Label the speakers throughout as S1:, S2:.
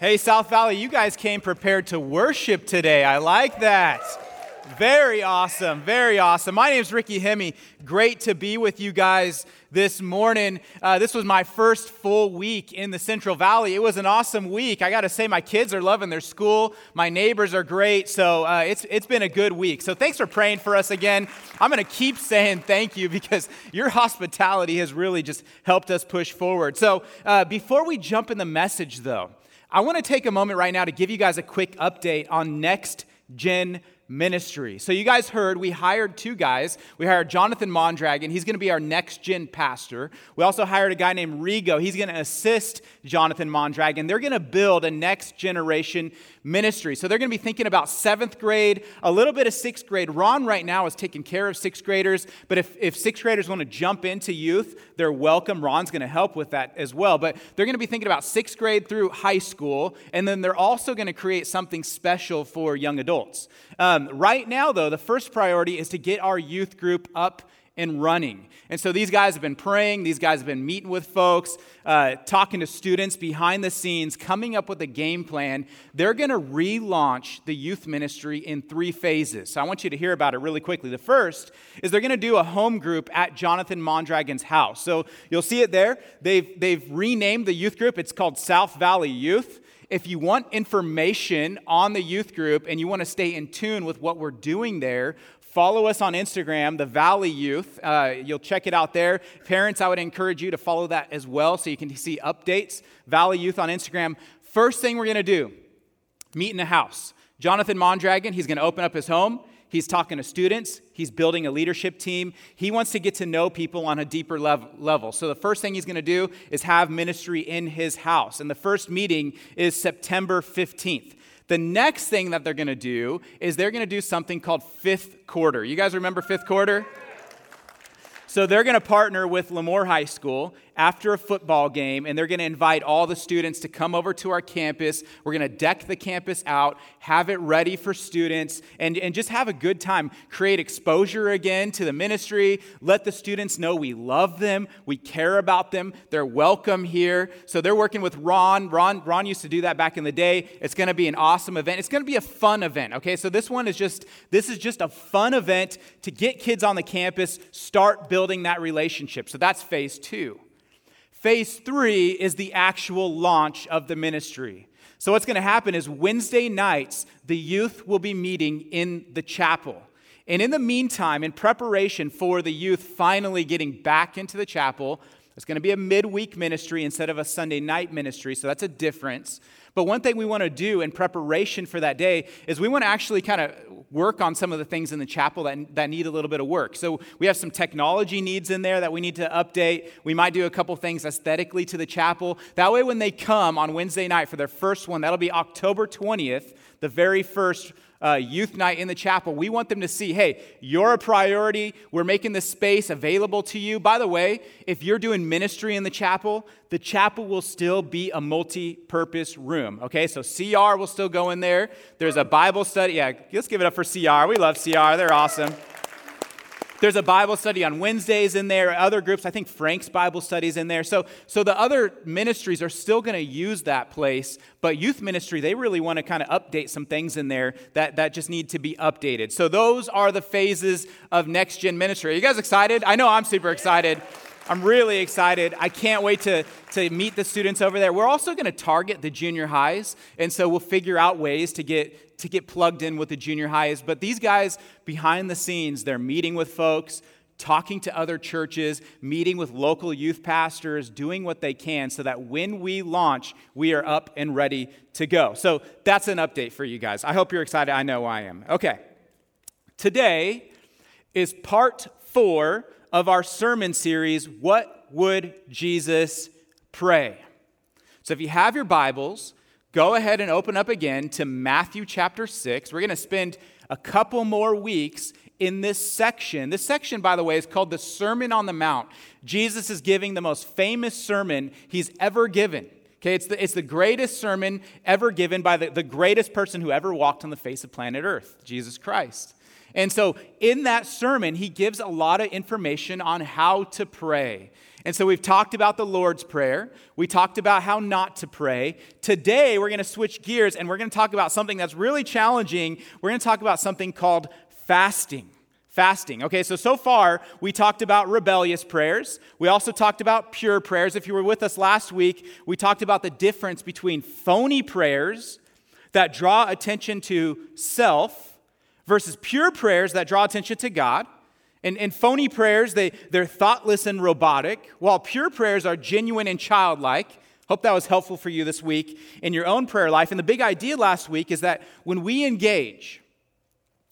S1: Hey, South Valley, you guys came prepared to worship today. I like that. Very awesome, very awesome. My name is Ricky Hemme. Great to be with you guys this morning. Uh, this was my first full week in the Central Valley. It was an awesome week. I got to say, my kids are loving their school. My neighbors are great. So uh, it's, it's been a good week. So thanks for praying for us again. I'm going to keep saying thank you because your hospitality has really just helped us push forward. So uh, before we jump in the message, though, I want to take a moment right now to give you guys a quick update on Next Gen ministry. So, you guys heard we hired two guys. We hired Jonathan Mondragon. He's going to be our next gen pastor. We also hired a guy named Rigo. He's going to assist Jonathan Mondragon. They're going to build a next generation ministry. So, they're going to be thinking about seventh grade, a little bit of sixth grade. Ron, right now, is taking care of sixth graders. But if, if sixth graders want to jump into youth, they're welcome. Ron's going to help with that as well. But they're going to be thinking about sixth grade through high school. And then they're also going to create something special for young adults. Um, right now, though, the first priority is to get our youth group up and running. And so these guys have been praying, these guys have been meeting with folks, uh, talking to students behind the scenes, coming up with a game plan. They're going to relaunch the youth ministry in three phases. So I want you to hear about it really quickly. The first is they're going to do a home group at Jonathan Mondragon's house. So you'll see it there. They've, they've renamed the youth group, it's called South Valley Youth. If you want information on the youth group and you want to stay in tune with what we're doing there, follow us on Instagram, the Valley Youth. Uh, you'll check it out there. Parents, I would encourage you to follow that as well so you can see updates. Valley Youth on Instagram. First thing we're going to do meet in a house. Jonathan Mondragon, he's going to open up his home. He's talking to students. He's building a leadership team. He wants to get to know people on a deeper level. So, the first thing he's going to do is have ministry in his house. And the first meeting is September 15th. The next thing that they're going to do is they're going to do something called fifth quarter. You guys remember fifth quarter? So they're going to partner with Lemoore High School after a football game, and they're going to invite all the students to come over to our campus. We're going to deck the campus out, have it ready for students, and, and just have a good time. Create exposure again to the ministry. Let the students know we love them, we care about them, they're welcome here. So they're working with Ron. Ron, Ron used to do that back in the day. It's going to be an awesome event. It's going to be a fun event, okay? So this one is just this is just a fun event to get kids on the campus, start building that relationship. So that's phase two. Phase three is the actual launch of the ministry. So, what's going to happen is Wednesday nights, the youth will be meeting in the chapel. And in the meantime, in preparation for the youth finally getting back into the chapel, it's going to be a midweek ministry instead of a Sunday night ministry. So, that's a difference. But one thing we want to do in preparation for that day is we want to actually kind of work on some of the things in the chapel that, that need a little bit of work. So we have some technology needs in there that we need to update. We might do a couple things aesthetically to the chapel. That way, when they come on Wednesday night for their first one, that'll be October 20th, the very first uh, youth night in the chapel, we want them to see hey, you're a priority. We're making the space available to you. By the way, if you're doing ministry in the chapel, the chapel will still be a multi purpose room. Okay, so CR will still go in there. There's a Bible study. Yeah, let's give it up for CR. We love CR, they're awesome. There's a Bible study on Wednesdays in there, other groups. I think Frank's Bible studies in there. So, so the other ministries are still going to use that place, but youth ministry, they really want to kind of update some things in there that, that just need to be updated. So those are the phases of next gen ministry. Are you guys excited? I know I'm super excited. I'm really excited. I can't wait to, to meet the students over there. We're also going to target the junior highs, and so we'll figure out ways to get to get plugged in with the junior highs. But these guys behind the scenes, they're meeting with folks, talking to other churches, meeting with local youth pastors, doing what they can so that when we launch, we are up and ready to go. So that's an update for you guys. I hope you're excited. I know I am. Okay. Today is part four of our sermon series, What Would Jesus Pray? So if you have your Bibles, go ahead and open up again to Matthew chapter 6. We're going to spend a couple more weeks in this section. This section, by the way, is called the Sermon on the Mount. Jesus is giving the most famous sermon he's ever given. Okay, it's the, it's the greatest sermon ever given by the, the greatest person who ever walked on the face of planet Earth, Jesus Christ. And so, in that sermon, he gives a lot of information on how to pray. And so, we've talked about the Lord's Prayer. We talked about how not to pray. Today, we're going to switch gears and we're going to talk about something that's really challenging. We're going to talk about something called fasting. Fasting. Okay, so so far we talked about rebellious prayers. We also talked about pure prayers. If you were with us last week, we talked about the difference between phony prayers that draw attention to self versus pure prayers that draw attention to God. And, and phony prayers, they, they're thoughtless and robotic, while pure prayers are genuine and childlike. Hope that was helpful for you this week in your own prayer life. And the big idea last week is that when we engage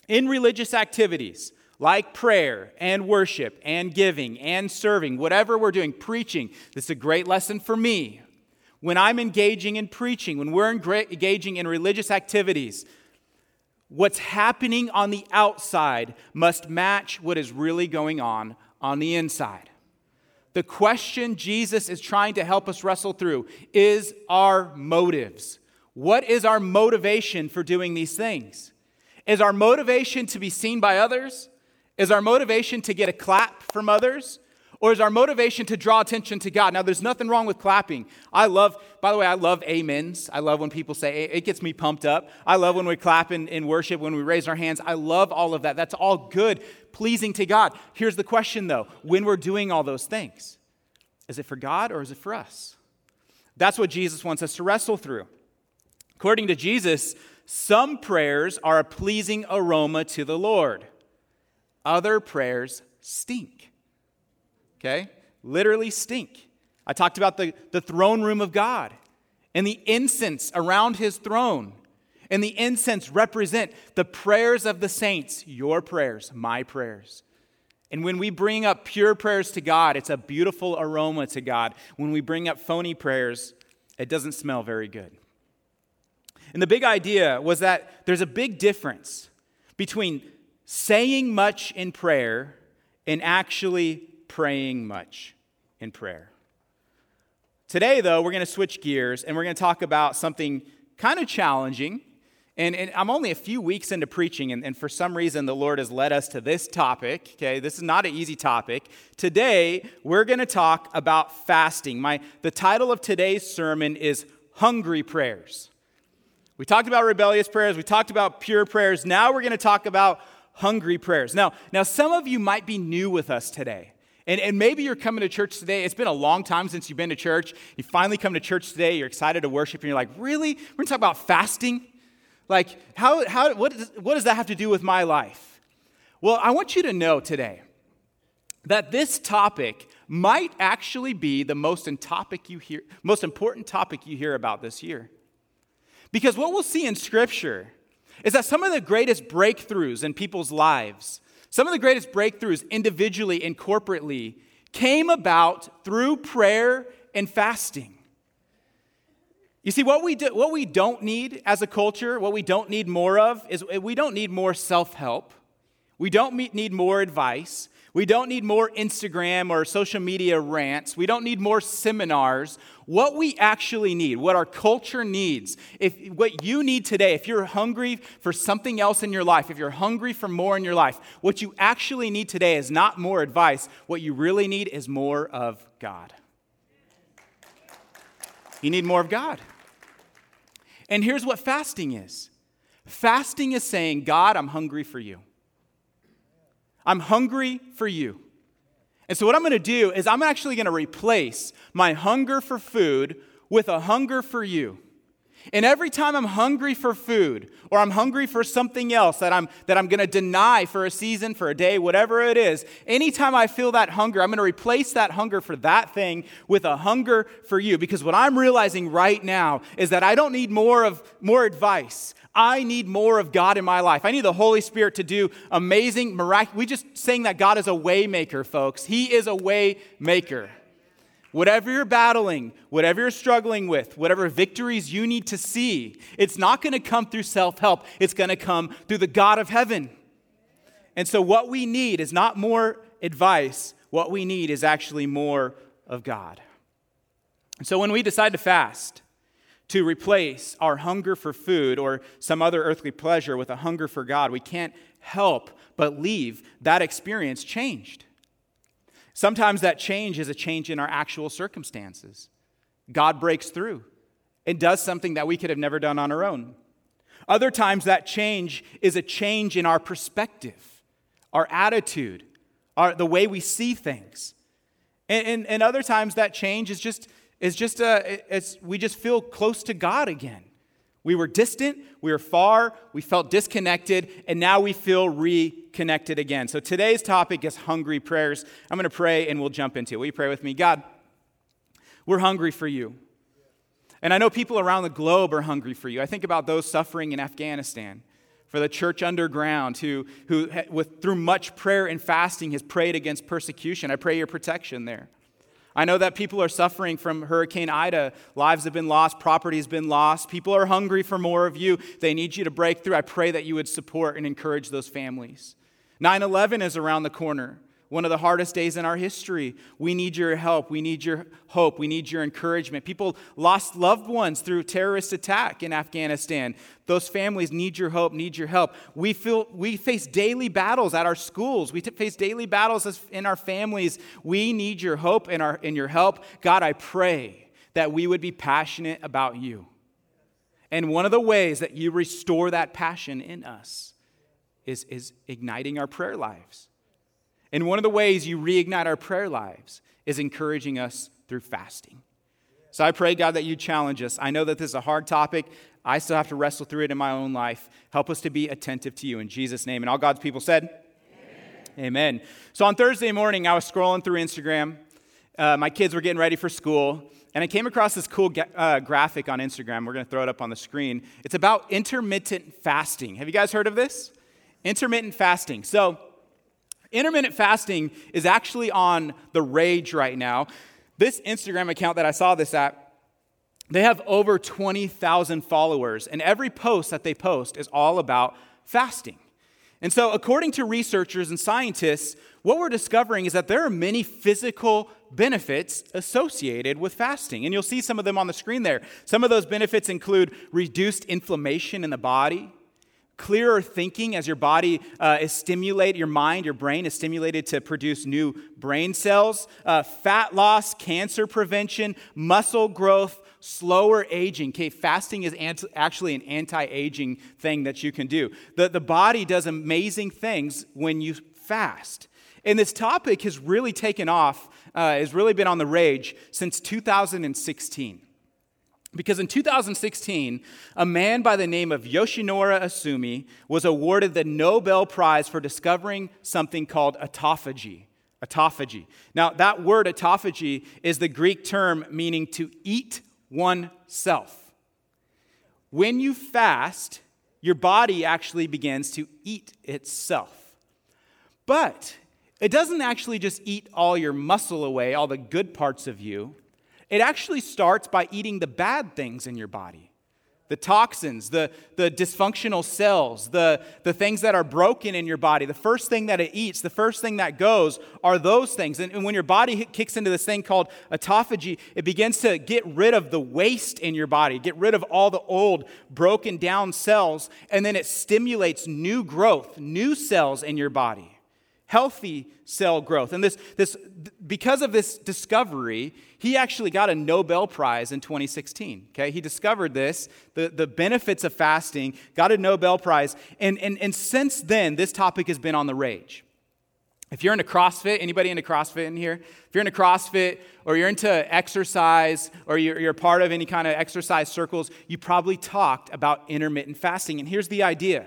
S1: in religious activities, like prayer and worship and giving and serving, whatever we're doing, preaching, this is a great lesson for me. When I'm engaging in preaching, when we're engaging in religious activities, what's happening on the outside must match what is really going on on the inside. The question Jesus is trying to help us wrestle through is our motives. What is our motivation for doing these things? Is our motivation to be seen by others? Is our motivation to get a clap from others? Or is our motivation to draw attention to God? Now, there's nothing wrong with clapping. I love, by the way, I love amens. I love when people say, it gets me pumped up. I love when we clap in, in worship, when we raise our hands. I love all of that. That's all good, pleasing to God. Here's the question, though when we're doing all those things, is it for God or is it for us? That's what Jesus wants us to wrestle through. According to Jesus, some prayers are a pleasing aroma to the Lord. Other prayers stink. Okay? Literally stink. I talked about the, the throne room of God and the incense around his throne. And the incense represent the prayers of the saints, your prayers, my prayers. And when we bring up pure prayers to God, it's a beautiful aroma to God. When we bring up phony prayers, it doesn't smell very good. And the big idea was that there's a big difference between saying much in prayer and actually praying much in prayer. Today, though, we're going to switch gears and we're going to talk about something kind of challenging. And, and, I'm only a few weeks into preaching, and, and for some reason, the Lord has led us to this topic. Okay, this is not an easy topic. Today, we're going to talk about fasting. My, the title of today's sermon is Hungry Prayers. We talked about rebellious prayers, we talked about pure prayers. Now we're going to talk about hungry prayers. Now, now some of you might be new with us today. And, and maybe you're coming to church today. It's been a long time since you've been to church. You finally come to church today. You're excited to worship, and you're like, really? We're going to talk about fasting? Like, how, how, what, does, what does that have to do with my life? Well, I want you to know today that this topic might actually be the most, topic you hear, most important topic you hear about this year. Because what we'll see in Scripture is that some of the greatest breakthroughs in people's lives, some of the greatest breakthroughs individually and corporately, came about through prayer and fasting. You see, what we, do, what we don't need as a culture, what we don't need more of, is we don't need more self help. We don't need more advice. We don't need more Instagram or social media rants. We don't need more seminars. What we actually need, what our culture needs, if what you need today, if you're hungry for something else in your life, if you're hungry for more in your life, what you actually need today is not more advice. What you really need is more of God. You need more of God. And here's what fasting is fasting is saying, God, I'm hungry for you. I'm hungry for you. And so, what I'm going to do is, I'm actually going to replace my hunger for food with a hunger for you. And every time I'm hungry for food or I'm hungry for something else that I'm, that I'm going to deny for a season, for a day, whatever it is, anytime I feel that hunger, I'm going to replace that hunger for that thing with a hunger for you. Because what I'm realizing right now is that I don't need more of more advice. I need more of God in my life. I need the Holy Spirit to do amazing, miraculous. We just saying that God is a way maker, folks. He is a way maker. Whatever you're battling, whatever you're struggling with, whatever victories you need to see, it's not going to come through self help. It's going to come through the God of heaven. And so, what we need is not more advice, what we need is actually more of God. And So, when we decide to fast, to replace our hunger for food or some other earthly pleasure with a hunger for God, we can't help but leave that experience changed. Sometimes that change is a change in our actual circumstances. God breaks through and does something that we could have never done on our own. Other times, that change is a change in our perspective, our attitude, our, the way we see things. And, and, and other times, that change is just is just a, it's, we just feel close to God again. We were distant, we were far, we felt disconnected, and now we feel reconnected again. So today's topic is hungry prayers. I'm going to pray and we'll jump into it. Will you pray with me? God, we're hungry for you. And I know people around the globe are hungry for you. I think about those suffering in Afghanistan, for the church underground who, who with, through much prayer and fasting, has prayed against persecution. I pray your protection there. I know that people are suffering from Hurricane Ida. Lives have been lost, property has been lost. People are hungry for more of you. They need you to break through. I pray that you would support and encourage those families. 9 11 is around the corner one of the hardest days in our history. We need your help. We need your hope. We need your encouragement. People lost loved ones through terrorist attack in Afghanistan. Those families need your hope, need your help. We, feel, we face daily battles at our schools. We face daily battles in our families. We need your hope and, our, and your help. God, I pray that we would be passionate about you. And one of the ways that you restore that passion in us is, is igniting our prayer lives and one of the ways you reignite our prayer lives is encouraging us through fasting. So I pray, God, that you challenge us. I know that this is a hard topic. I still have to wrestle through it in my own life. Help us to be attentive to you in Jesus' name. And all God's people said, Amen. Amen. So on Thursday morning, I was scrolling through Instagram. Uh, my kids were getting ready for school, and I came across this cool ga- uh, graphic on Instagram. We're going to throw it up on the screen. It's about intermittent fasting. Have you guys heard of this? Intermittent fasting. So, Intermittent fasting is actually on the rage right now. This Instagram account that I saw this at, they have over 20,000 followers, and every post that they post is all about fasting. And so, according to researchers and scientists, what we're discovering is that there are many physical benefits associated with fasting. And you'll see some of them on the screen there. Some of those benefits include reduced inflammation in the body, clearer thinking as your body uh, is stimulated, your mind, your brain is stimulated to produce new brain cells, uh, fat loss, cancer prevention, muscle growth, slower aging. Okay, fasting is anti- actually an anti aging thing that you can do. The, the body does amazing things when you fast. And this topic has really taken off, uh, has really been on the rage since 2016. Because in 2016, a man by the name of Yoshinori Ohsumi was awarded the Nobel Prize for discovering something called autophagy. Autophagy. Now, that word autophagy is the Greek term meaning to eat oneself. When you fast, your body actually begins to eat itself. But it doesn't actually just eat all your muscle away, all the good parts of you. It actually starts by eating the bad things in your body the toxins, the, the dysfunctional cells, the, the things that are broken in your body. The first thing that it eats, the first thing that goes are those things. And, and when your body kicks into this thing called autophagy, it begins to get rid of the waste in your body, get rid of all the old, broken down cells, and then it stimulates new growth, new cells in your body healthy cell growth. And this, this, because of this discovery, he actually got a Nobel Prize in 2016. Okay, he discovered this, the, the benefits of fasting, got a Nobel Prize, and, and, and since then, this topic has been on the rage. If you're into CrossFit, anybody into CrossFit in here? If you're into CrossFit or you're into exercise or you're, you're part of any kind of exercise circles, you probably talked about intermittent fasting. And here's the idea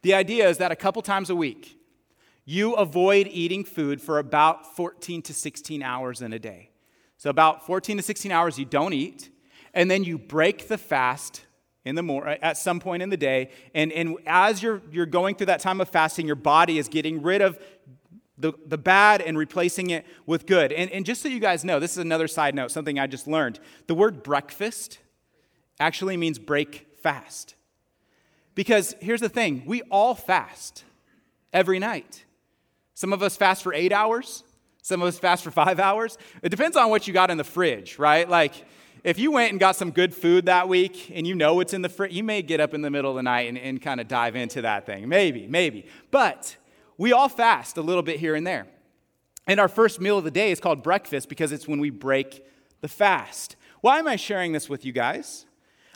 S1: the idea is that a couple times a week, you avoid eating food for about 14 to 16 hours in a day. So, about 14 to 16 hours you don't eat, and then you break the fast in the mor- at some point in the day. And, and as you're, you're going through that time of fasting, your body is getting rid of the, the bad and replacing it with good. And, and just so you guys know, this is another side note, something I just learned. The word breakfast actually means break fast. Because here's the thing we all fast every night. Some of us fast for eight hours, some of us fast for five hours. It depends on what you got in the fridge, right? Like, if you went and got some good food that week and you know what's in the fridge, you may get up in the middle of the night and, and kind of dive into that thing. Maybe, maybe. But we all fast a little bit here and there. And our first meal of the day is called breakfast because it's when we break the fast. Why am I sharing this with you guys?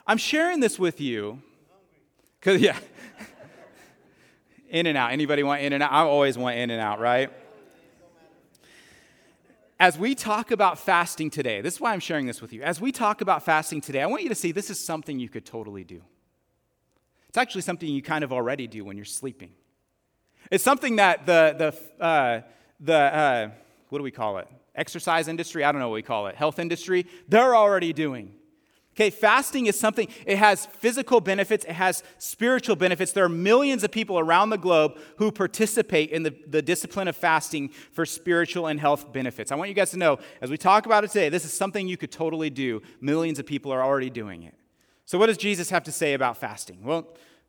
S1: I'm sharing this with you because, yeah. In-N-Out. Anybody want In-N-Out? I always want In-N-Out, right? As we talk about fasting today, this is why I'm sharing this with you. As we talk about fasting today, I want you to see this is something you could totally do. It's actually something you kind of already do when you're sleeping. It's something that the, the, uh, the uh, what do we call it? Exercise industry? I don't know what we call it. Health industry? They're already doing. Okay, fasting is something, it has physical benefits, it has spiritual benefits. There are millions of people around the globe who participate in the, the discipline of fasting for spiritual and health benefits. I want you guys to know, as we talk about it today, this is something you could totally do. Millions of people are already doing it. So, what does Jesus have to say about fasting? Well,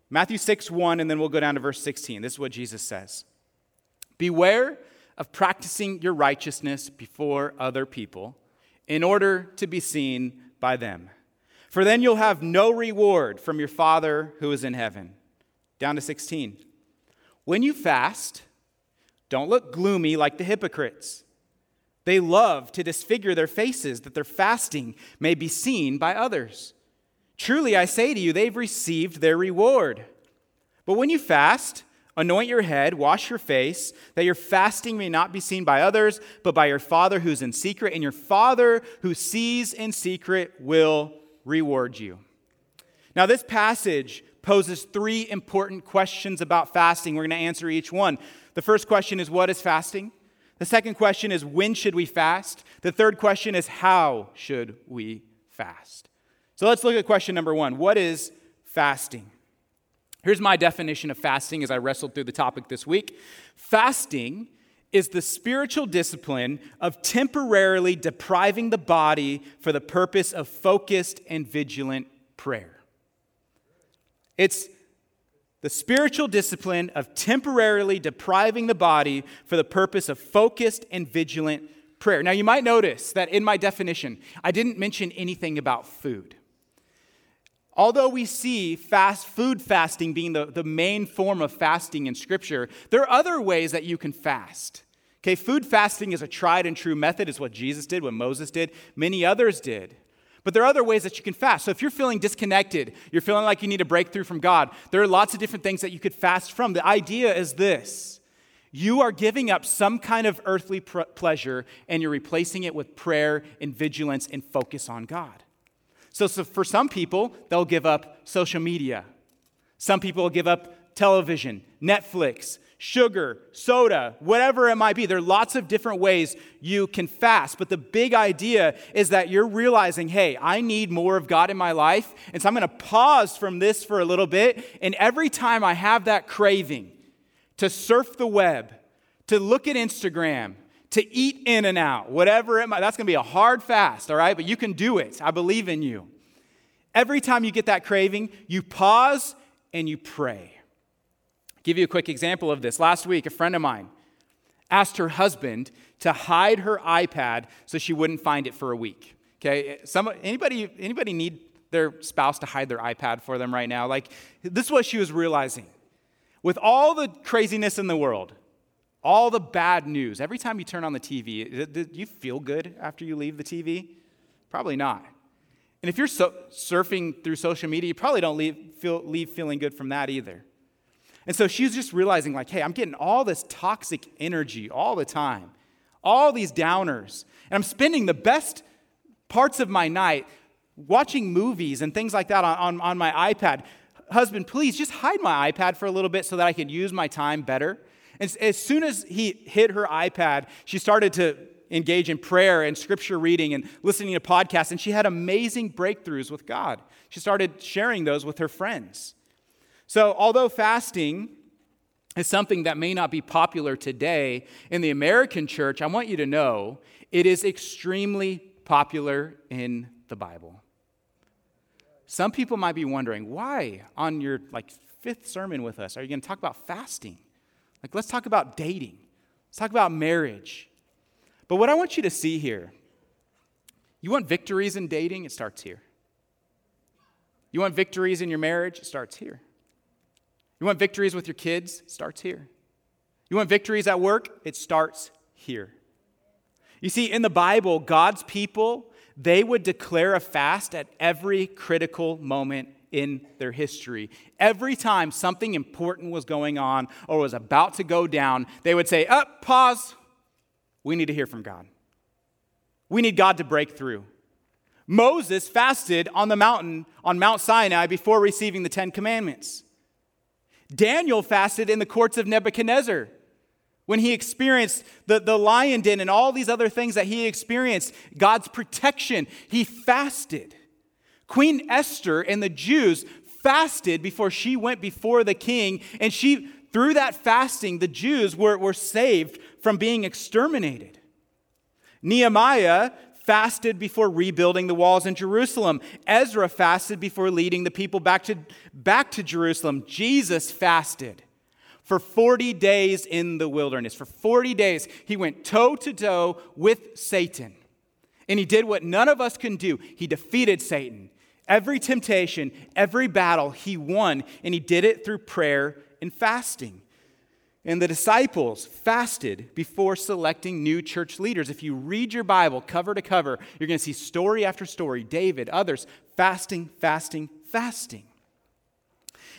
S1: Matthew 6 1, and then we'll go down to verse 16. This is what Jesus says Beware of practicing your righteousness before other people in order to be seen by them for then you'll have no reward from your Father who is in heaven. Down to 16. When you fast, don't look gloomy like the hypocrites. They love to disfigure their faces that their fasting may be seen by others. Truly, I say to you, they've received their reward. But when you fast, anoint your head, wash your face, that your fasting may not be seen by others, but by your Father who's in secret, and your Father who sees in secret will reward you. Now, this passage poses three important questions about fasting. We're going to answer each one. The first question is what is fasting? The second question is when should we fast? The third question is how should we fast? So let's look at question number one What is fasting? Here's my definition of fasting as I wrestled through the topic this week fasting is the spiritual discipline of temporarily depriving the body for the purpose of focused and vigilant prayer. It's the spiritual discipline of temporarily depriving the body for the purpose of focused and vigilant prayer. Now, you might notice that in my definition, I didn't mention anything about food. Although we see fast food fasting being the, the main form of fasting in Scripture, there are other ways that you can fast. Okay, food fasting is a tried and true method, is what Jesus did, what Moses did, many others did. But there are other ways that you can fast. So if you're feeling disconnected, you're feeling like you need a breakthrough from God, there are lots of different things that you could fast from. The idea is this you are giving up some kind of earthly pr- pleasure and you're replacing it with prayer and vigilance and focus on God. So, so for some people, they'll give up social media. Some people will give up television, Netflix, sugar, soda, whatever it might be. There are lots of different ways you can fast. But the big idea is that you're realizing, hey, I need more of God in my life. And so I'm going to pause from this for a little bit. And every time I have that craving to surf the web, to look at Instagram, to eat In-N-Out, whatever it might, that's going to be a hard fast, all right? But you can do it. I believe in you. Every time you get that craving, you pause and you pray. Give you a quick example of this. Last week, a friend of mine asked her husband to hide her iPad so she wouldn't find it for a week. Okay, Some, anybody, anybody need their spouse to hide their iPad for them right now? Like, this is what she was realizing. With all the craziness in the world, all the bad news, every time you turn on the TV, do you feel good after you leave the TV? Probably not. And if you're so, surfing through social media, you probably don't leave, feel, leave feeling good from that either. And so she's just realizing, like, hey, I'm getting all this toxic energy all the time, all these downers. And I'm spending the best parts of my night watching movies and things like that on, on, on my iPad. Husband, please just hide my iPad for a little bit so that I can use my time better. And as soon as he hit her iPad, she started to engage in prayer and scripture reading and listening to podcasts, and she had amazing breakthroughs with God. She started sharing those with her friends. So, although fasting is something that may not be popular today in the American church. I want you to know it is extremely popular in the Bible. Some people might be wondering, why on your like fifth sermon with us are you going to talk about fasting? Like let's talk about dating. Let's talk about marriage. But what I want you to see here, you want victories in dating, it starts here. You want victories in your marriage, it starts here. You want victories with your kids, it starts here. You want victories at work, it starts here. You see, in the Bible, God's people, they would declare a fast at every critical moment in their history. Every time something important was going on or was about to go down, they would say, Up, pause. We need to hear from God. We need God to break through. Moses fasted on the mountain, on Mount Sinai, before receiving the Ten Commandments. Daniel fasted in the courts of Nebuchadnezzar when he experienced the, the lion den and all these other things that he experienced, God's protection, he fasted. Queen Esther and the Jews fasted before she went before the king, and she, through that fasting, the Jews were, were saved from being exterminated. Nehemiah fasted before rebuilding the walls in Jerusalem. Ezra fasted before leading the people back to, back to Jerusalem. Jesus fasted for 40 days in the wilderness. For 40 days, he went toe to toe with Satan. And he did what none of us can do. He defeated Satan. Every temptation, every battle, he won, and he did it through prayer and fasting. And the disciples fasted before selecting new church leaders. If you read your Bible cover to cover, you're going to see story after story David, others, fasting, fasting, fasting.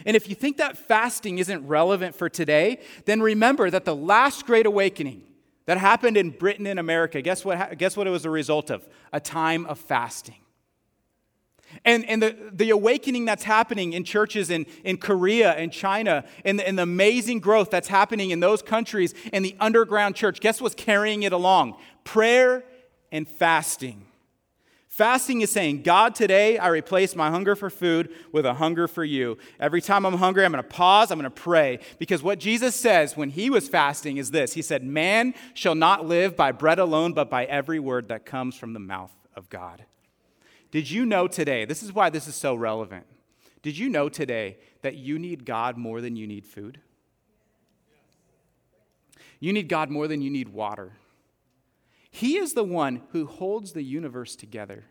S1: And if you think that fasting isn't relevant for today, then remember that the last great awakening that happened in Britain and America, guess what, guess what it was a result of? A time of fasting. And, and the, the awakening that's happening in churches in, in Korea and China, and the, and the amazing growth that's happening in those countries and the underground church, guess what's carrying it along? Prayer and fasting. Fasting is saying, God, today I replace my hunger for food with a hunger for you. Every time I'm hungry, I'm going to pause, I'm going to pray. Because what Jesus says when he was fasting is this He said, Man shall not live by bread alone, but by every word that comes from the mouth of God. Did you know today, this is why this is so relevant. Did you know today that you need God more than you need food? You need God more than you need water. He is the one who holds the universe together.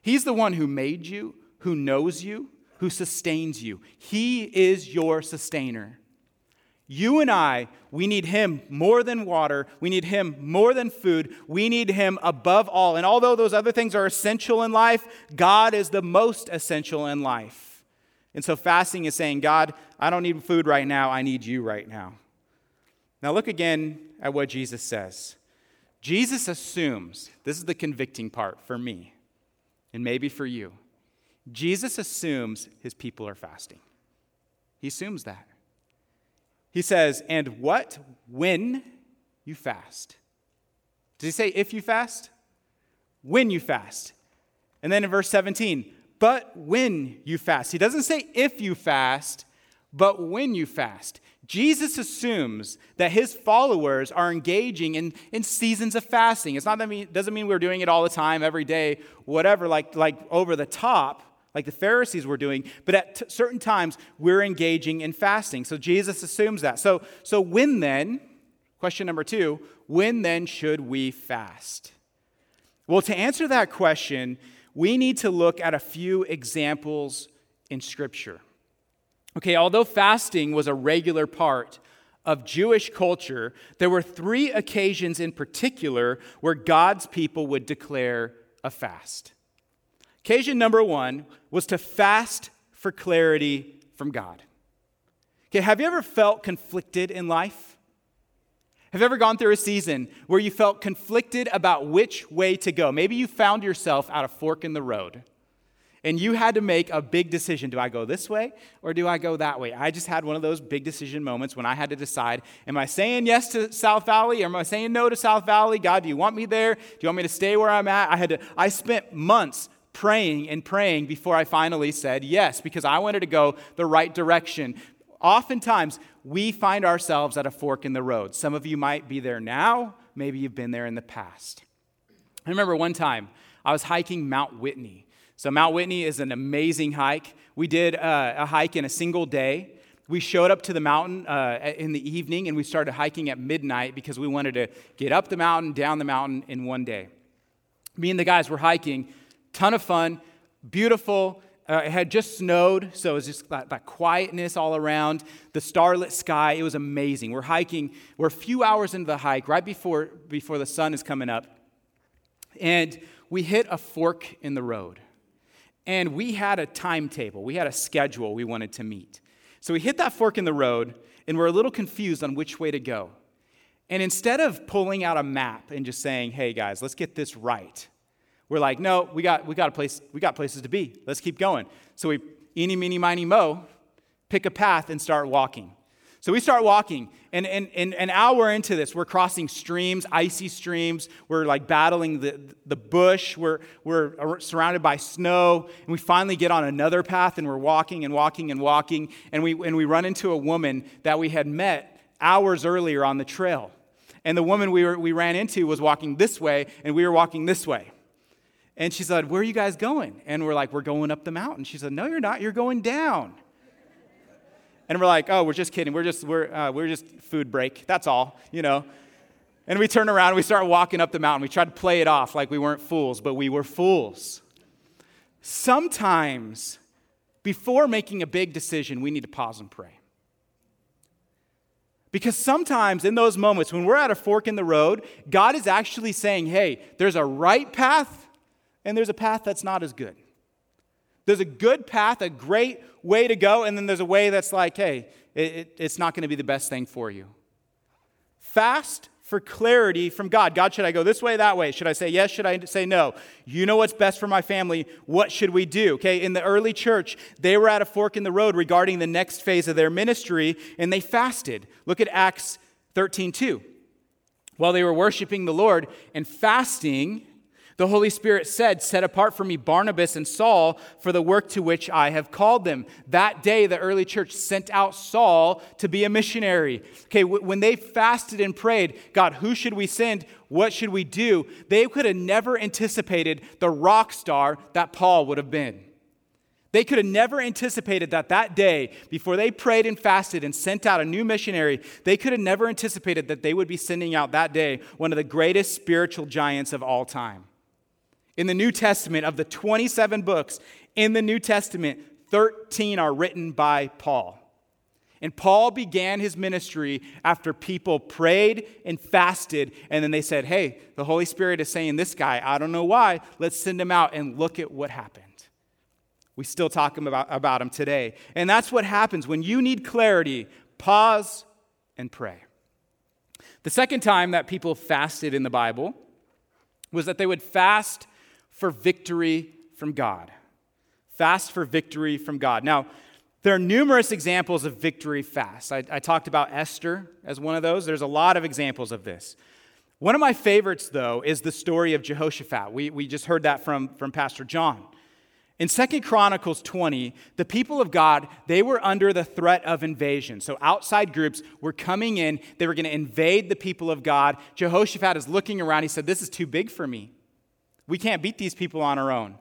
S1: He's the one who made you, who knows you, who sustains you. He is your sustainer. You and I, we need Him more than water. We need Him more than food. We need Him above all. And although those other things are essential in life, God is the most essential in life. And so fasting is saying, God, I don't need food right now. I need you right now. Now look again at what Jesus says. Jesus assumes, this is the convicting part for me, and maybe for you. Jesus assumes his people are fasting. He assumes that. He says, and what when you fast? Does he say if you fast? When you fast. And then in verse 17, but when you fast. He doesn't say if you fast, but when you fast. Jesus assumes that his followers are engaging in, in seasons of fasting. It's not that mean, doesn't mean we're doing it all the time, every day, whatever, like, like over the top like the Pharisees were doing, but at t- certain times we're engaging in fasting. So Jesus assumes that. So, so when then, question number two, when then should we fast? Well, to answer that question, we need to look at a few examples in Scripture. Okay, although fasting was a regular part of Jewish culture, there were three occasions in particular where God's people would declare a fast. Occasion number one was to fast for clarity from God. Okay, have you ever felt conflicted in life? Have you ever gone through a season where you felt conflicted about which way to go? Maybe you found yourself at a fork in the road and you had to make a big decision. Do I go this way or do I go that way? I just had one of those big decision moments when I had to decide am I saying yes to South Valley or am I saying no to South Valley? God, do you want me there? Do you want me to stay where I'm at? I had to I spent months praying and praying before I finally said yes because I wanted to go the right direction. oftentimes we find ourselves at a fork in the road. Some of you might be there now, maybe you've been there in the past. I remember one time I was hiking Mount Whitney. So, Mount Whitney is an amazing hike. We did uh, a hike in a single day. We showed up to the mountain uh, in the evening and we started hiking at midnight because we wanted to get up the mountain, down the mountain in one day. Me and the guys were hiking, ton of fun, beautiful. Uh, it had just snowed, so it was just that, that, quietness all around, the starlit sky. It was amazing. We're hiking, we're a few hours into the hike, right before, before the sun is coming up, and we hit a fork in the road. And we had a timetable, we had a schedule we wanted to meet. So we hit that fork in the road, and we're a little confused on which way to go. And instead of pulling out a map and just saying, hey guys, let's get this right, we're like, no, we got, we got, a place, we got places to be. Let's keep going. So we, eeny, meeny, miny, mo, pick a path and start walking. So we start walking, and, and, and an hour into this, we're crossing streams, icy streams. We're like battling the, the bush. We're, we're surrounded by snow. And we finally get on another path, and we're walking and walking and walking. And we, and we run into a woman that we had met hours earlier on the trail. And the woman we, were, we ran into was walking this way, and we were walking this way. And she said, Where are you guys going? And we're like, We're going up the mountain. She said, No, you're not. You're going down. And we're like, oh, we're just kidding. We're just, we're, uh, we're just food break. That's all, you know. And we turn around we start walking up the mountain. We try to play it off like we weren't fools, but we were fools. Sometimes, before making a big decision, we need to pause and pray. Because sometimes in those moments when we're at a fork in the road, God is actually saying, hey, there's a right path and there's a path that's not as good. There's a good path, a great way to go, and then there's a way that's like, hey, it, it, it's not going to be the best thing for you. Fast for clarity from God. God, should I go this way, that way? Should I say yes? Should I say no? You know what's best for my family. What should we do? Okay, in the early church, they were at a fork in the road regarding the next phase of their ministry, and they fasted. Look at Acts 13 2. While they were worshiping the Lord and fasting, the Holy Spirit said, Set apart for me Barnabas and Saul for the work to which I have called them. That day, the early church sent out Saul to be a missionary. Okay, when they fasted and prayed, God, who should we send? What should we do? They could have never anticipated the rock star that Paul would have been. They could have never anticipated that that day, before they prayed and fasted and sent out a new missionary, they could have never anticipated that they would be sending out that day one of the greatest spiritual giants of all time in the New Testament, of the 27 books in the New Testament, 13 are written by Paul. And Paul began his ministry after people prayed and fasted, and then they said, Hey, the Holy Spirit is saying this guy, I don't know why, let's send him out and look at what happened. We still talk about, about him today. And that's what happens when you need clarity, pause and pray. The second time that people fasted in the Bible was that they would fast for victory from God. Fast for victory from God. Now, there are numerous examples of victory fast. I, I, talked about Esther as one of those. There's a lot of examples of this. One of my favorites, though, is the story of Jehoshaphat. We, we just heard that from, from Pastor John. In Second Chronicles 20, the people of God, they were under the threat of invasion. So outside groups were coming in. They were going to invade the people of God. Jehoshaphat is looking around. He said, This is too big for me. We can't beat these people on our own.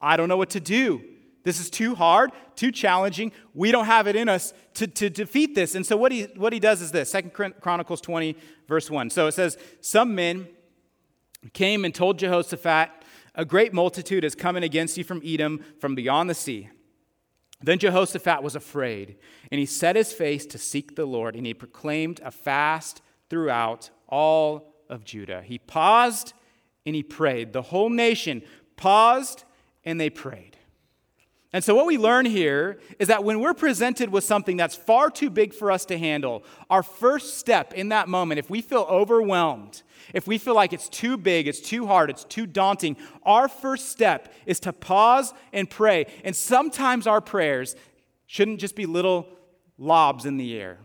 S1: I don't know what to do. This is too hard, too challenging. We don't have it in us to, to defeat this. And so what he, what he does is this Second Chronicles 20, verse 1. So it says, Some men came and told Jehoshaphat, A great multitude is coming against you from Edom, from beyond the sea. Then Jehoshaphat was afraid, and he set his face to seek the Lord, and he proclaimed a fast throughout all of Judah. He paused and he prayed. The whole nation paused and they prayed. And so, what we learn here is that when we're presented with something that's far too big for us to handle, our first step in that moment, if we feel overwhelmed, if we feel like it's too big, it's too hard, it's too daunting, our first step is to pause and pray. And sometimes our prayers shouldn't just be little lobs in the air.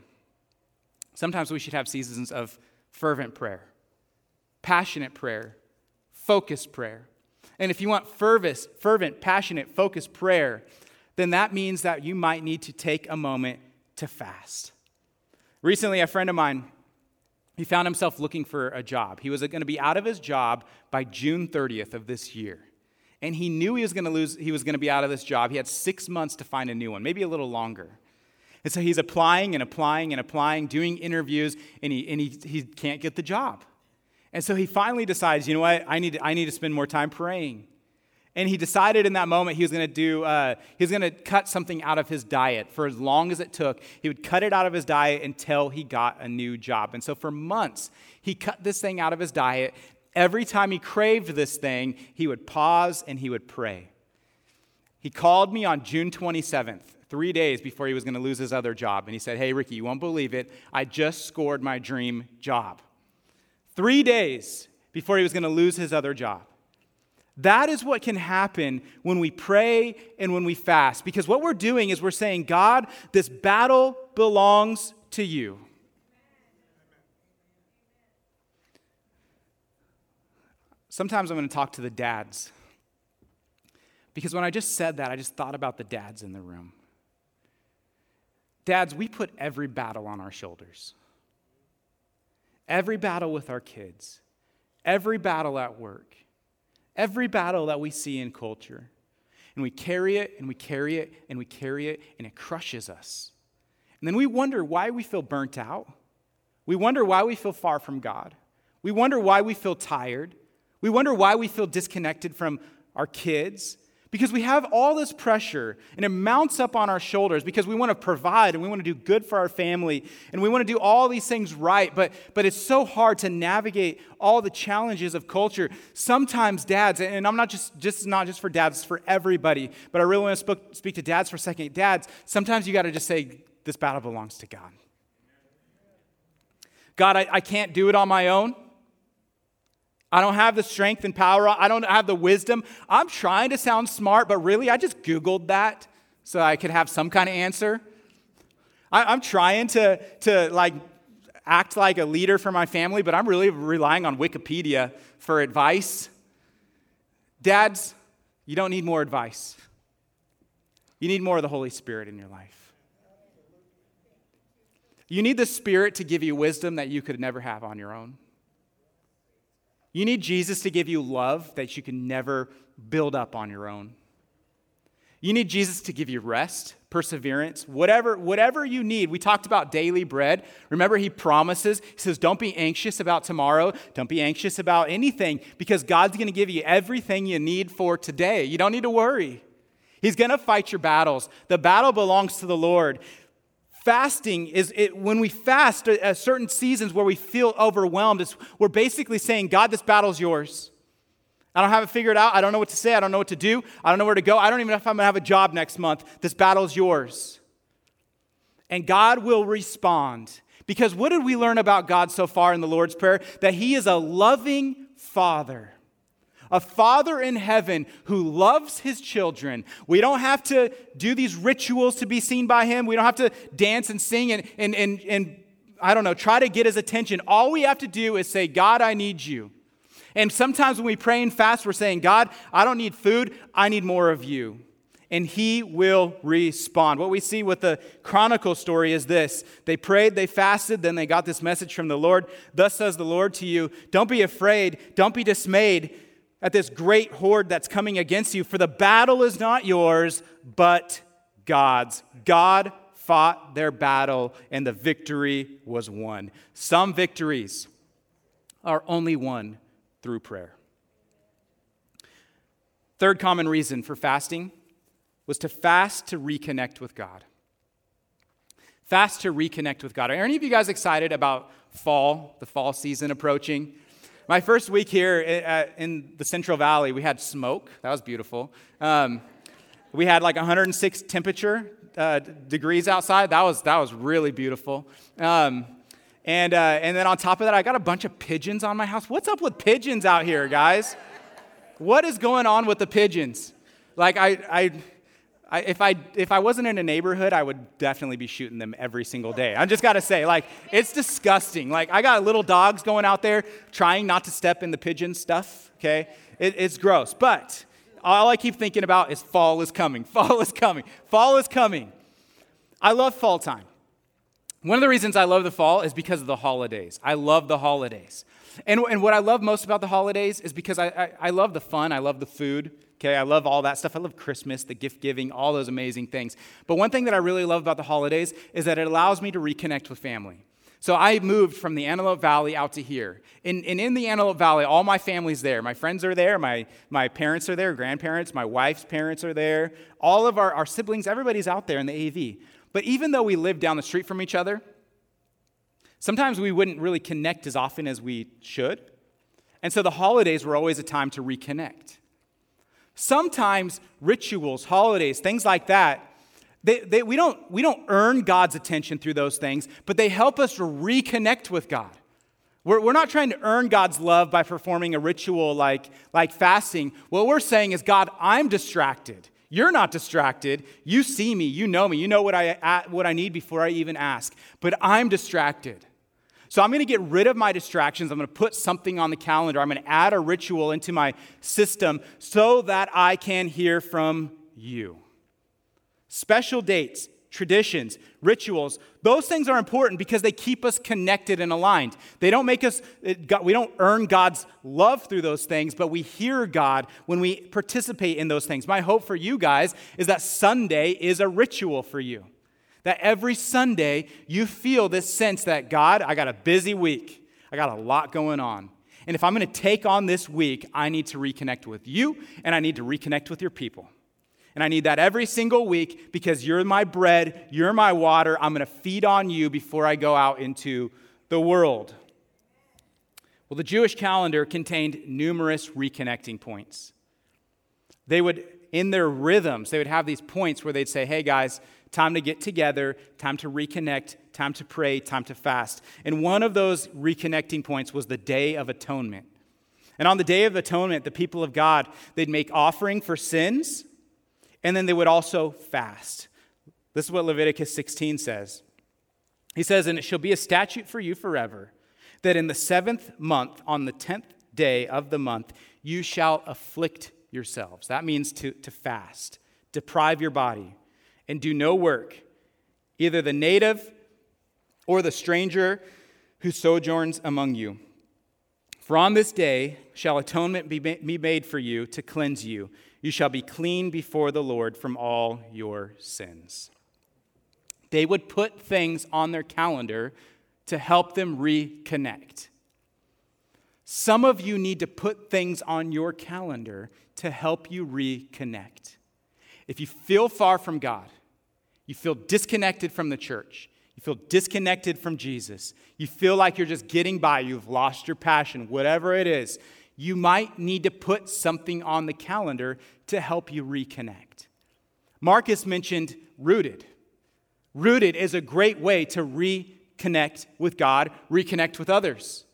S1: Sometimes we should have seasons of fervent prayer, passionate prayer, focused prayer. And if you want fervent, fervent, passionate, focused prayer, then that means that you might need to take a moment to fast. Recently, a friend of mine, he found himself looking for a job. He was going to be out of his job by June 30th of this year. And he knew he was going to lose, he was going to be out of this job. He had six months to find a new one, maybe a little longer. And so he's applying and applying and applying, doing interviews, and he, and he, he can't get the job. And so he finally decides, you know what, I need, I need to spend more time praying. And he decided in that moment he was going to do, uh, he was going to cut something out of his diet for as long as it took. He would cut it out of his diet until he got a new job. And so for months, he cut this thing out of his diet. Every time he craved this thing, he would pause and he would pray. He called me on June 27th three days before he was going to lose his other job. And he said, Hey, Ricky, you won't believe it. I just scored my dream job. Three days before he was going to lose his other job. That is what can happen when we pray and when we fast. Because what we're doing is we're saying, God, this battle belongs to you. Sometimes I'm going to talk to the dads. Because when I just said that, I just thought about the dads in the room. Dads, we put every battle on our shoulders. Every battle with our kids, every battle at work, every battle that we see in culture. And we carry it and we carry it and we carry it and it crushes us. And then we wonder why we feel burnt out. We wonder why we feel far from God. We wonder why we feel tired. We wonder why we feel disconnected from our kids because we have all this pressure and it mounts up on our shoulders because we want to provide and we want to do good for our family and we want to do all these things right, but, but it's so hard to navigate all the challenges of culture. Sometimes dads, and I'm not just, just not just for dads, it's for everybody, but I really want to speak, speak to dads for a second. Dads, sometimes you got to just say, this battle belongs to God. God, I, I can't do it on my own. I don't have the strength and power. I don't have the wisdom. I'm trying to sound smart, but really, I just Googled that so I could have some kind of answer. I, am trying to, to like act like a leader for my family, but I'm really relying on Wikipedia for advice. Dads, you don't need more advice. You need more of the Holy Spirit in your life. You need the Spirit to give you wisdom that you could never have on your own. You need Jesus to give you love that you can never build up on your own. You need Jesus to give you rest, perseverance, whatever, whatever you need. We talked about daily bread. Remember, he promises, he says, Don't be anxious about tomorrow. Don't be anxious about anything because God's going to give you everything you need for today. You don't need to worry. He's going to fight your battles. The battle belongs to the Lord fasting is it, when we fast at certain seasons where we feel overwhelmed, we're basically saying, God, this battle's yours. I don't have it figured out. I don't know what to say. I don't know what to do. I don't know where to go. I don't even know if I'm going to have a job next month. This battle's yours. And God will respond. Because what did we learn about God so far in the Lord's Prayer? That He is a loving Father a father in heaven who loves his children. We don't have to do these rituals to be seen by him. We don't have to dance and sing and, and, and, and I don't know, try to get his attention. All we have to do is say, God, I need you. And sometimes when we pray and fast, we're saying, God, I don't need food, I need more of you. And he will respond. What we see with the Chronicle story is this they prayed, they fasted, then they got this message from the Lord. Thus says the Lord to you Don't be afraid, don't be dismayed at this great horde that's coming against you, for the battle is not yours, but God's. God fought their battle, and the victory was won. Some victories are only won through prayer. Third common reason for fasting was to fast to reconnect with God. Fast to reconnect with God. Are any of you guys excited about fall, the fall season approaching? My first week here in the Central Valley, we had smoke. That was beautiful. Um, we had like 106 temperature uh, degrees outside. That was, that was really beautiful. Um, and, uh, and then on top of that, I got a bunch of pigeons on my house. What's up with pigeons out here, guys? What is going on with the pigeons? Like, I, I I, if, I, if I wasn't in a neighborhood, I would definitely be shooting them every single day. I just gotta say, like, it's disgusting. Like, I got little dogs going out there trying not to step in the pigeon stuff, okay? It, it's gross. But all I keep thinking about is fall is coming, fall is coming, fall is coming. I love fall time. One of the reasons I love the fall is because of the holidays. I love the holidays. And, and what I love most about the holidays is because I, I, I love the fun, I love the food, okay? I love all that stuff. I love Christmas, the gift giving, all those amazing things. But one thing that I really love about the holidays is that it allows me to reconnect with family. So I moved from the Antelope Valley out to here. And, and, in the Antelope Valley, all my family's there. My friends are there, my, my parents are there, grandparents, my wife's parents are there. All of our, our siblings, everybody's out there in the AV. But even though we live down the street from each other, sometimes we wouldn't really connect as often as we should. And so the holidays were always a time to reconnect. Sometimes rituals, holidays, things like that, they, they, we, don't, we don't earn God's attention through those things, but they help us to reconnect with God. We're, we're not trying to earn God's love by performing a ritual like, like fasting. What we're saying is, God, I'm distracted. You're not distracted. You see me. You know me. You know what I, what I need before I even ask. But I'm distracted. So I'm going to get rid of my distractions. I'm going to put something on the calendar. I'm going to add a ritual into my system so that I can hear from you. Special dates, traditions, rituals, those things are important because they keep us connected and aligned. They don't make us, uh, we don't earn God's love through those things, but we hear God when we participate in those things. My hope for you guys is that Sunday is a ritual for you. That every Sunday you feel this sense that God, I got a busy week, I got a lot going on. And if I'm going to take on this week, I need to reconnect with you and I need to reconnect with your people. And I need that every single week because you're my bread, you're my water. I'm going to feed on you before I go out into the world. Well, the Jewish calendar contained numerous reconnecting points. They would, in their rhythms, they would have these points where they'd say, hey guys, time to get together, time to reconnect, time to pray, time to fast. And one of those reconnecting points was the Day of Atonement. And on the Day of Atonement, the people of God, they'd make offering for sins and then they would also fast. This is what Leviticus 16 says. He says, And it shall be a statute for you forever, that in the seventh month, on the tenth day of the month, you shall afflict yourselves. That means to, to fast, deprive your body, and do no work, either the native or the stranger who sojourns among you. For on this day shall atonement be made for you to cleanse you you shall be clean before the Lord from all your sins. They would put things on their calendar to help them reconnect. Some of you need to put things on your calendar to help you reconnect. If you feel far from God, you feel disconnected from the church, you feel disconnected from Jesus, you feel like you're just getting by, you've lost your passion, whatever it is, you might need to put something on the calendar to help you reconnect. Marcus mentioned rooted. Rooted is a great way to reconnect with God, reconnect with others.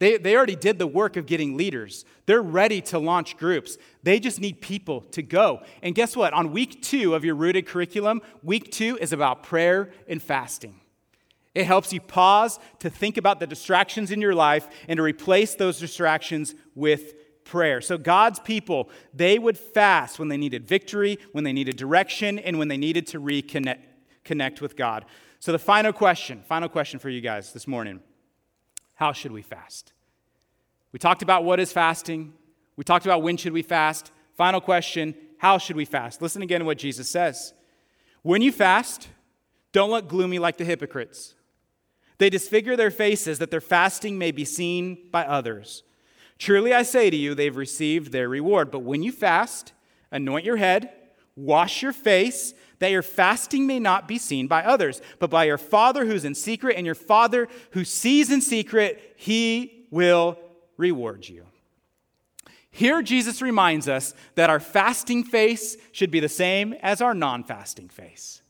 S1: They, they already did the work of getting leaders. They're ready to launch groups. They just need people to go. And guess what? On week two of your rooted curriculum, week two is about prayer and fasting. It helps you pause to think about the distractions in your life and to replace those distractions with prayer. So, God's people, they would fast when they needed victory, when they needed direction, and when they needed to reconnect connect with God. So, the final question, final question for you guys this morning How should we fast? We talked about what is fasting, we talked about when should we fast. Final question How should we fast? Listen again to what Jesus says. When you fast, don't look gloomy like the hypocrites. They disfigure their faces that their fasting may be seen by others. Truly I say to you, they've received their reward. But when you fast, anoint your head, wash your face, that your fasting may not be seen by others, but by your Father who's in secret, and your Father who sees in secret, he will reward you. Here, Jesus reminds us that our fasting face should be the same as our non fasting face.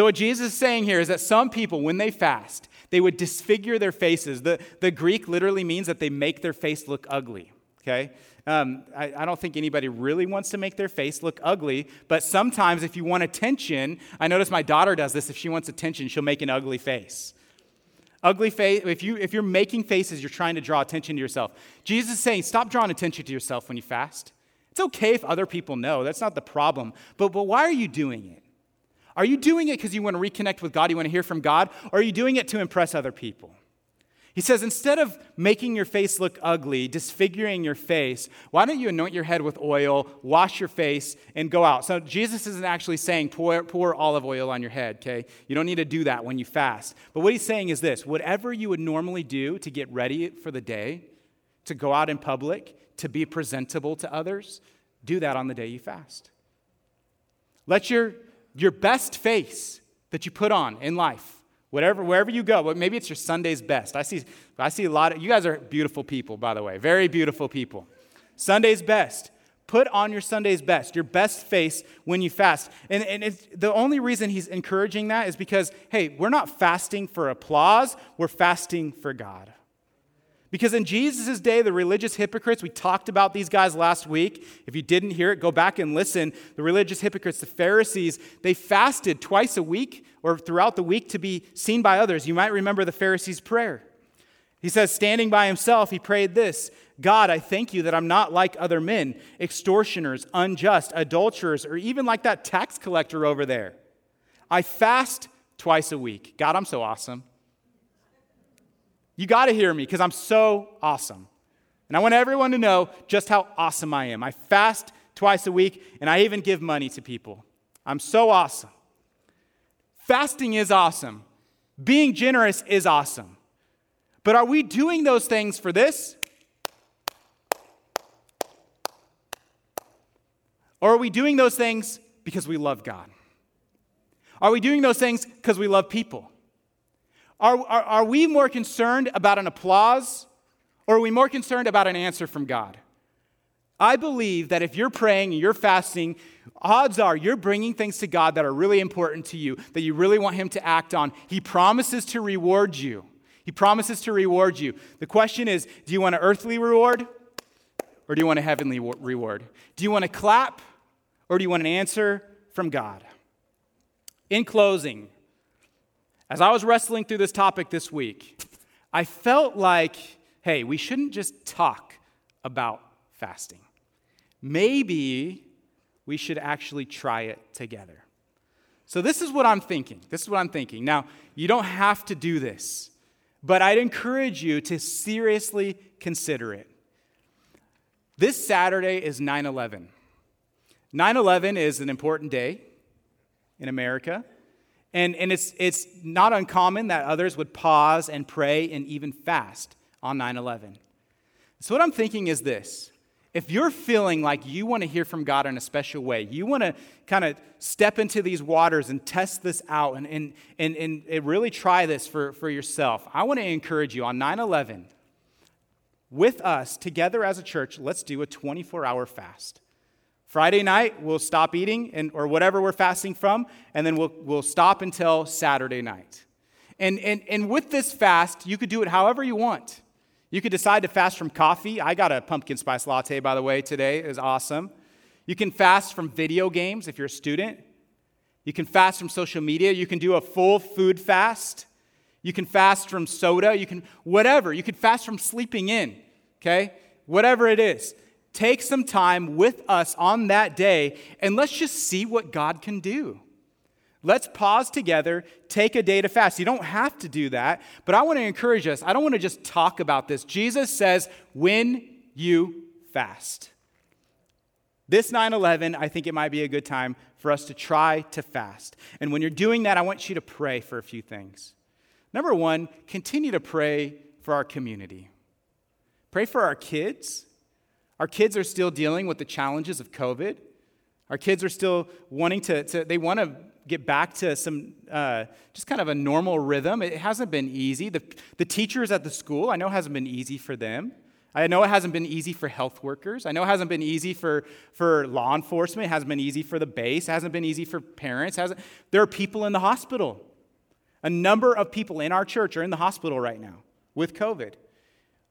S1: So, what Jesus is saying here is that some people, when they fast, they would disfigure their faces. The, the Greek literally means that they make their face look ugly, okay? Um, I, I, don't think anybody really wants to make their face look ugly, but sometimes if you want attention, I notice my daughter does this. If she wants attention, she'll make an ugly face. Ugly face, if, you, if you're making faces, you're trying to draw attention to yourself. Jesus is saying, stop drawing attention to yourself when you fast. It's okay if other people know, that's not the problem. But, but why are you doing it? Are you doing it because you want to reconnect with God, you want to hear from God, or are you doing it to impress other people? He says, instead of making your face look ugly, disfiguring your face, why don't you anoint your head with oil, wash your face, and go out? So Jesus isn't actually saying pour, pour olive oil on your head, okay? You don't need to do that when you fast. But what he's saying is this whatever you would normally do to get ready for the day, to go out in public, to be presentable to others, do that on the day you fast. Let your, your best face that you put on in life Whatever, wherever you go, maybe it's your Sunday's best. I see, I see a lot of, you guys are beautiful people, by the way, very beautiful people. Sunday's best. Put on your Sunday's best, your best face when you fast. And, and the only reason he's encouraging that is because, hey, we're not fasting for applause, we're fasting for God. Because in Jesus' day, the religious hypocrites, we talked about these guys last week. If you didn't hear it, go back and listen. The religious hypocrites, the Pharisees, they fasted twice a week or throughout the week to be seen by others. You might remember the Pharisees' prayer. He says, standing by himself, he prayed this God, I thank you that I'm not like other men, extortioners, unjust, adulterers, or even like that tax collector over there. I fast twice a week. God, I'm so awesome. You got to hear me because I'm so awesome. And I want everyone to know just how awesome I am. I fast twice a week and I even give money to people. I'm so awesome. Fasting is awesome. Being generous is awesome. But are we doing those things for this? Or are we doing those things because we love God? Are we doing those things because we love people? Are, are, are, we more concerned about an applause or are we more concerned about an answer from God? I believe that if you're praying and you're fasting, odds are you're bringing things to God that are really important to you, that you really want Him to act on. He promises to reward you. He promises to reward you. The question is do you want an earthly reward or do you want a heavenly reward? Do you want to clap or do you want an answer from God? In closing, as I was wrestling through this topic this week, I felt like, hey, we shouldn't just talk about fasting maybe we should actually try it together. So, this is what I'm thinking. This is what I'm thinking. Now, you don't have to do this, but I'd encourage you to seriously consider it. This Saturday is 9 11. 9 11 is an important day in America. And, and it's, it's not uncommon that others would pause and pray and even fast on 9 11. So, what I'm thinking is this if you're feeling like you want to hear from God in a special way, you want to kind of step into these waters and test this out and, and, and, and really try this for, for yourself, I want to encourage you on 9 11, with us together as a church, let's do a 24 hour fast. Friday night, we'll stop eating and, or whatever we're fasting from, and then we'll, we'll stop until Saturday night. And, and, and with this fast, you could do it however you want. You could decide to fast from coffee. I got a pumpkin spice latte, by the way, today. It was awesome. You can fast from video games if you're a student. You can fast from social media. You can do a full food fast. You can fast from soda. You can, whatever. You can fast from sleeping in, okay? Whatever it is. Take some time with us on that day and let's just see what God can do. Let's pause together, take a day to fast. You don't have to do that, but I want to encourage us. I don't want to just talk about this. Jesus says, when you fast. This 9 11, I think it might be a good time for us to try to fast. And when you're doing that, I want you to pray for a few things. Number one, continue to pray for our community. Pray for our kids. Our kids are still dealing with the challenges of COVID. Our kids are still wanting to, to they want to get back to some uh, just kind of a normal rhythm. It hasn't been easy. The, the teachers at the school, I know, hasn't been easy for them. I know it hasn't been easy for health workers. I know it hasn't been easy for, for law enforcement. It hasn't been easy for the base. It hasn't been easy for parents. It hasn't, there are people in the hospital. A number of people in our church are in the hospital right now with COVID.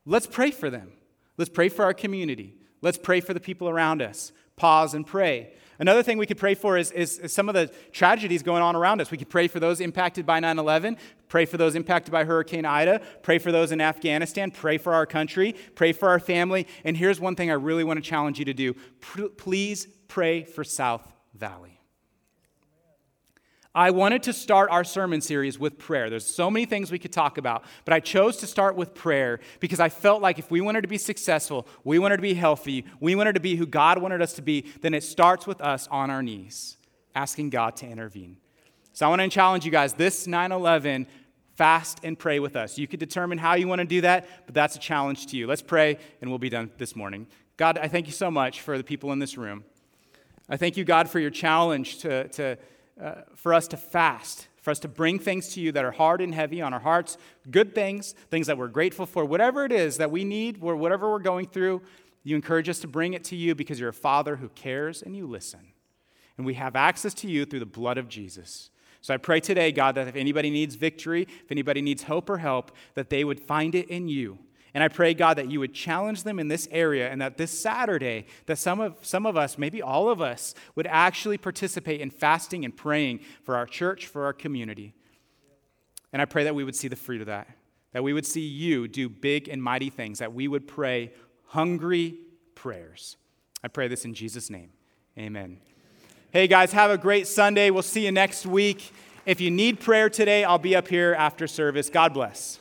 S1: Let's pray for them. Let's pray for our community. Let's pray for the people around us. Pause and pray. Another thing we could pray for is, is, is, some of the tragedies going on around us. We could pray for those impacted by 9 11, pray for those impacted by Hurricane Ida, pray for those in Afghanistan, pray for our country, pray for our family. And here's one thing I really want to challenge you to do please pray for South Valley. I wanted to start our sermon series with prayer. There's so many things we could talk about, but I chose to start with prayer because I felt like if we wanted to be successful, we wanted to be healthy, we wanted to be who God wanted us to be, then it starts with us on our knees, asking God to intervene. So I want to challenge you guys this 9 11, fast and pray with us. You could determine how you want to do that, but that's a challenge to you. Let's pray and we'll be done this morning. God, I thank you so much for the people in this room. I thank you, God, for your challenge to. to uh, for us to fast, for us to bring things to you that are hard and heavy on our hearts, good things, things that we're grateful for, whatever it is that we need, or whatever we're going through, you encourage us to bring it to you because you're a father who cares and you listen. And we have access to you through the blood of Jesus. So I pray today, God, that if anybody needs victory, if anybody needs hope or help, that they would find it in you and I pray, God, that you would challenge them in this area and that this Saturday, that some of, some of us, maybe all of us, would actually participate in fasting and praying for our church, for our community. And I pray that we would see the fruit of that, that we would see you do big and mighty things, that we would pray hungry prayers. I pray this in Jesus' name. Amen. Hey, guys, have a great Sunday. We'll see you next week. If you need prayer today, I'll be up here after service. God bless.